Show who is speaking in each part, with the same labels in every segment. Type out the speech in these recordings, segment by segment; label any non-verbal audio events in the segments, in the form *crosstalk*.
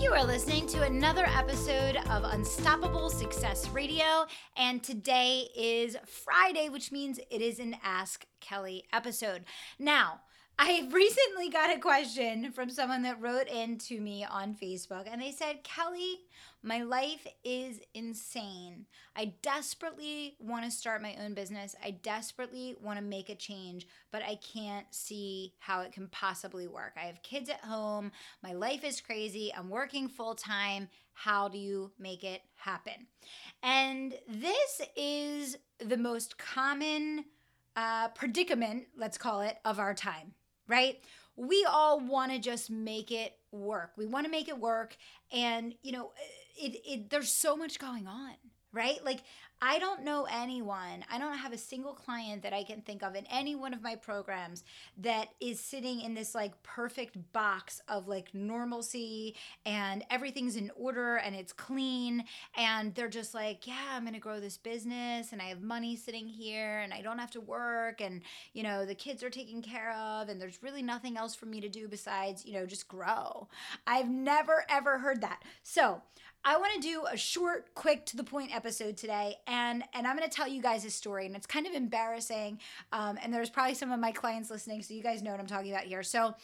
Speaker 1: You are listening to another episode of Unstoppable Success Radio, and today is Friday, which means it is an Ask Kelly episode. Now, I recently got a question from someone that wrote in to me on Facebook, and they said, Kelly, my life is insane. I desperately want to start my own business. I desperately want to make a change, but I can't see how it can possibly work. I have kids at home. My life is crazy. I'm working full time. How do you make it happen? And this is the most common uh, predicament, let's call it, of our time, right? We all want to just make it work. We want to make it work. And, you know, it, it there's so much going on right like i don't know anyone i don't have a single client that i can think of in any one of my programs that is sitting in this like perfect box of like normalcy and everything's in order and it's clean and they're just like yeah i'm gonna grow this business and i have money sitting here and i don't have to work and you know the kids are taken care of and there's really nothing else for me to do besides you know just grow. I've never ever heard that. So I want to do a short, quick, to the point episode today, and and I'm going to tell you guys a story, and it's kind of embarrassing. Um, and there's probably some of my clients listening, so you guys know what I'm talking about here. So,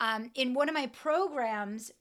Speaker 1: um, in one of my programs,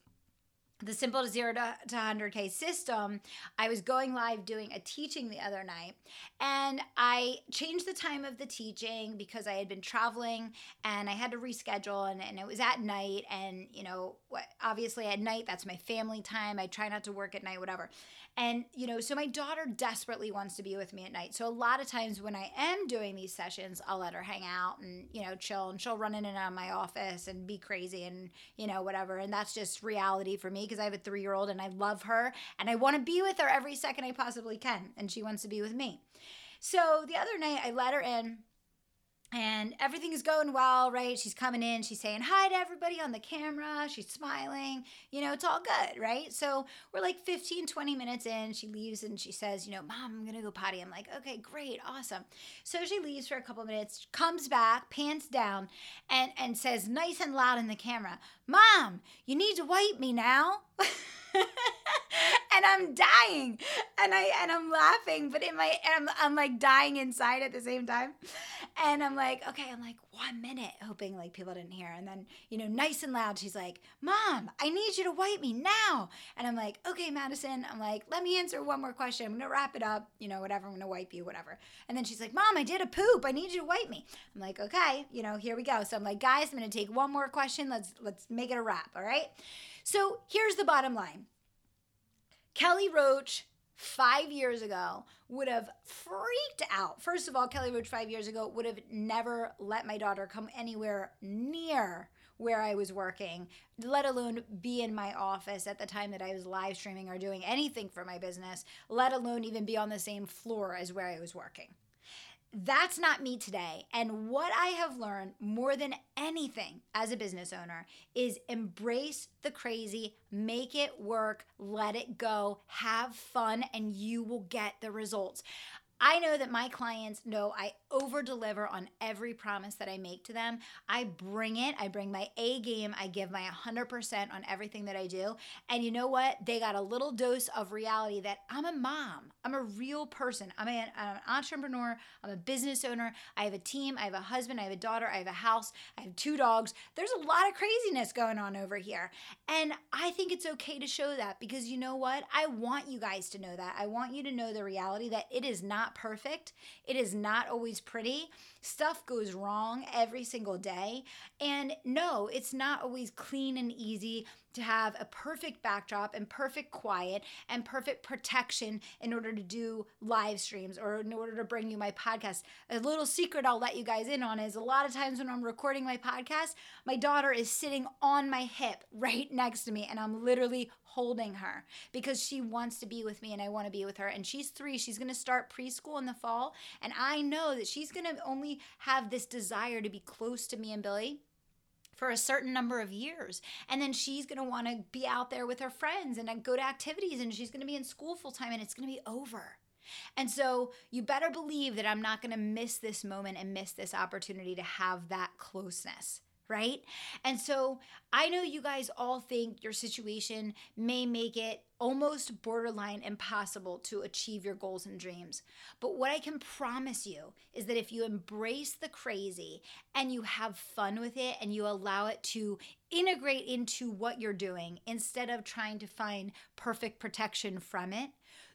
Speaker 1: the simple to zero to, to 100k system i was going live doing a teaching the other night and i changed the time of the teaching because i had been traveling and i had to reschedule and, and it was at night and you know obviously at night that's my family time i try not to work at night whatever and, you know, so my daughter desperately wants to be with me at night. So a lot of times when I am doing these sessions, I'll let her hang out and, you know, chill and she'll run in and out of my office and be crazy and, you know, whatever. And that's just reality for me because I have a three year old and I love her and I want to be with her every second I possibly can. And she wants to be with me. So the other night I let her in and everything is going well, right? She's coming in, she's saying hi to everybody on the camera, she's smiling, you know, it's all good, right? So we're like 15, 20 minutes in, she leaves and she says, you know, mom, I'm gonna go potty. I'm like, okay, great, awesome. So she leaves for a couple minutes, comes back, pants down, and, and says nice and loud in the camera, Mom, you need to wipe me now. *laughs* *laughs* and I'm dying, and I and I'm laughing, but in my I'm I'm like dying inside at the same time, and I'm like, okay, I'm like one minute, hoping like people didn't hear, and then you know, nice and loud, she's like, Mom, I need you to wipe me now, and I'm like, okay, Madison, I'm like, let me answer one more question, I'm gonna wrap it up, you know, whatever, I'm gonna wipe you, whatever, and then she's like, Mom, I did a poop, I need you to wipe me. I'm like, okay, you know, here we go. So I'm like, guys, I'm gonna take one more question, let's let's make it a wrap, all right? So here's the bottom line. Kelly Roach five years ago would have freaked out. First of all, Kelly Roach five years ago would have never let my daughter come anywhere near where I was working, let alone be in my office at the time that I was live streaming or doing anything for my business, let alone even be on the same floor as where I was working that's not me today. And what I have learned more than anything as a business owner is embrace the crazy, make it work, let it go, have fun, and you will get the results. I know that my clients know I over deliver on every promise that I make to them. I bring it, I bring my A game, I give my 100% on everything that I do. And you know what? They got a little dose of reality that I'm a mom, I'm a real person, I'm, a, I'm an entrepreneur, I'm a business owner, I have a team, I have a husband, I have a daughter, I have a house, I have two dogs. There's a lot of craziness going on over here. And I think it's okay to show that because you know what? I want you guys to know that. I want you to know the reality that it is not perfect. It is not always pretty. Stuff goes wrong every single day. And no, it's not always clean and easy to have a perfect backdrop and perfect quiet and perfect protection in order to do live streams or in order to bring you my podcast. A little secret I'll let you guys in on is a lot of times when I'm recording my podcast, my daughter is sitting on my hip right next to me and I'm literally holding her because she wants to be with me and I want to be with her. And she's three. She's going to start preschool in the fall. And I know that she's going to only have this desire to be close to me and Billy for a certain number of years. And then she's going to want to be out there with her friends and uh, go to activities and she's going to be in school full time and it's going to be over. And so you better believe that I'm not going to miss this moment and miss this opportunity to have that closeness right? And so I know you guys all think your situation may make it almost borderline impossible to achieve your goals and dreams. But what I can promise you is that if you embrace the crazy and you have fun with it and you allow it to integrate into what you're doing instead of trying to find perfect protection from it,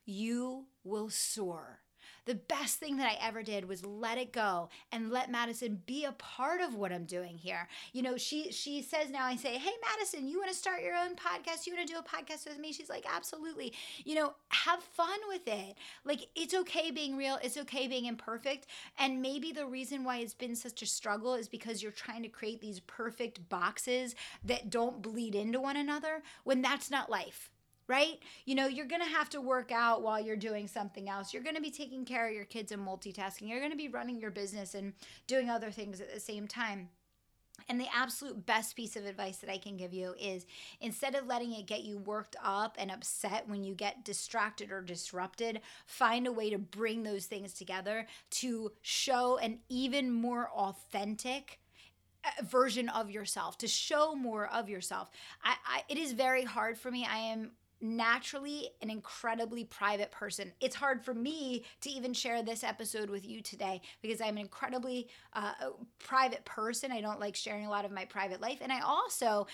Speaker 1: you will soar the best thing that I ever did was let it go and let Madison be a part of what I'm doing here. You know, she she says now I say, "Hey Madison, you want to start your own podcast? You want to do a podcast with me?" She's like, "Absolutely." You know, have fun with it. Like it's okay being real, it's okay being imperfect, and maybe the reason why it's been such a struggle is because you're trying to create these perfect boxes that don't bleed into one another when that's not life right? You know, you're going to have to work out while you're doing something else. You're going to be taking care of your kids and multitasking. You're going to be running your business and doing other things at the same time. And the absolute best piece of advice that I can give you is instead of letting it get you worked up and upset when you get distracted or disrupted, find a way to bring those things together to show an even more authentic uh, version of yourself to show more of yourself I, I, it is very hard for me i am naturally an incredibly private person. It's hard for me to even share this episode with you today because I'm an incredibly uh, private person. I don't like sharing a lot of my private life. And I also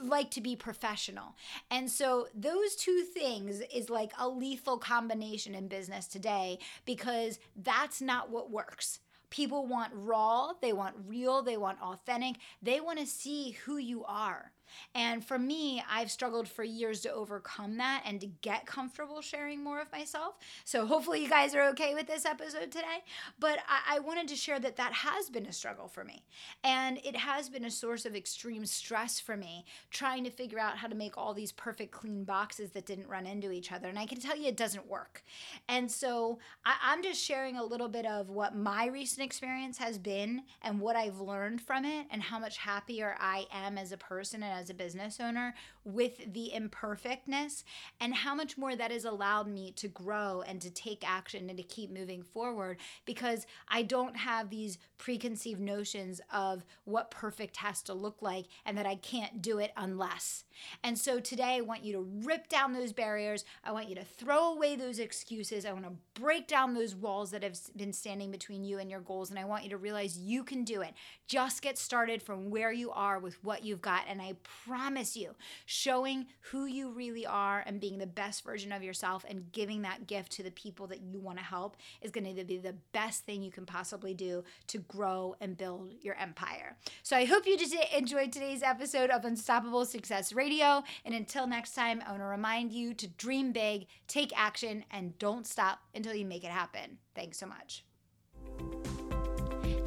Speaker 1: like to be professional. And so those two things is like a lethal combination in business today because that's not what works. People want raw, they want real, they want authentic, they want to see who you are. And for me, I've struggled for years to overcome that and to get comfortable sharing more of myself. So hopefully, you guys are okay with this episode today. But I, I wanted to share that that has been a struggle for me. And it has been a source of extreme stress for me trying to figure out how to make all these perfect, clean boxes that didn't run into each other. And I can tell you it doesn't work. And so I, I'm just sharing a little bit of what my recent experience has been and what I've learned from it and how much happier I am as a person and as a business owner with the imperfectness and how much more that has allowed me to grow and to take action and to keep moving forward because I don't have these preconceived notions of what perfect has to look like and that I can't do it unless. And so today I want you to rip down those barriers. I want you to throw away those excuses. I want to break down those walls that have been standing between you and your goals. And I want you to realize you can do it. Just get started from where you are with what you've got. And I promise you, showing who you really are and being the best version of yourself and giving that gift to the people that you want to help is going to be the best thing you can possibly do to grow and build your empire. So I hope you just enjoyed today's episode of Unstoppable Success Radio. And until next time, I want to remind you to dream big, take action, and don't stop until you make it happen. Thanks so much.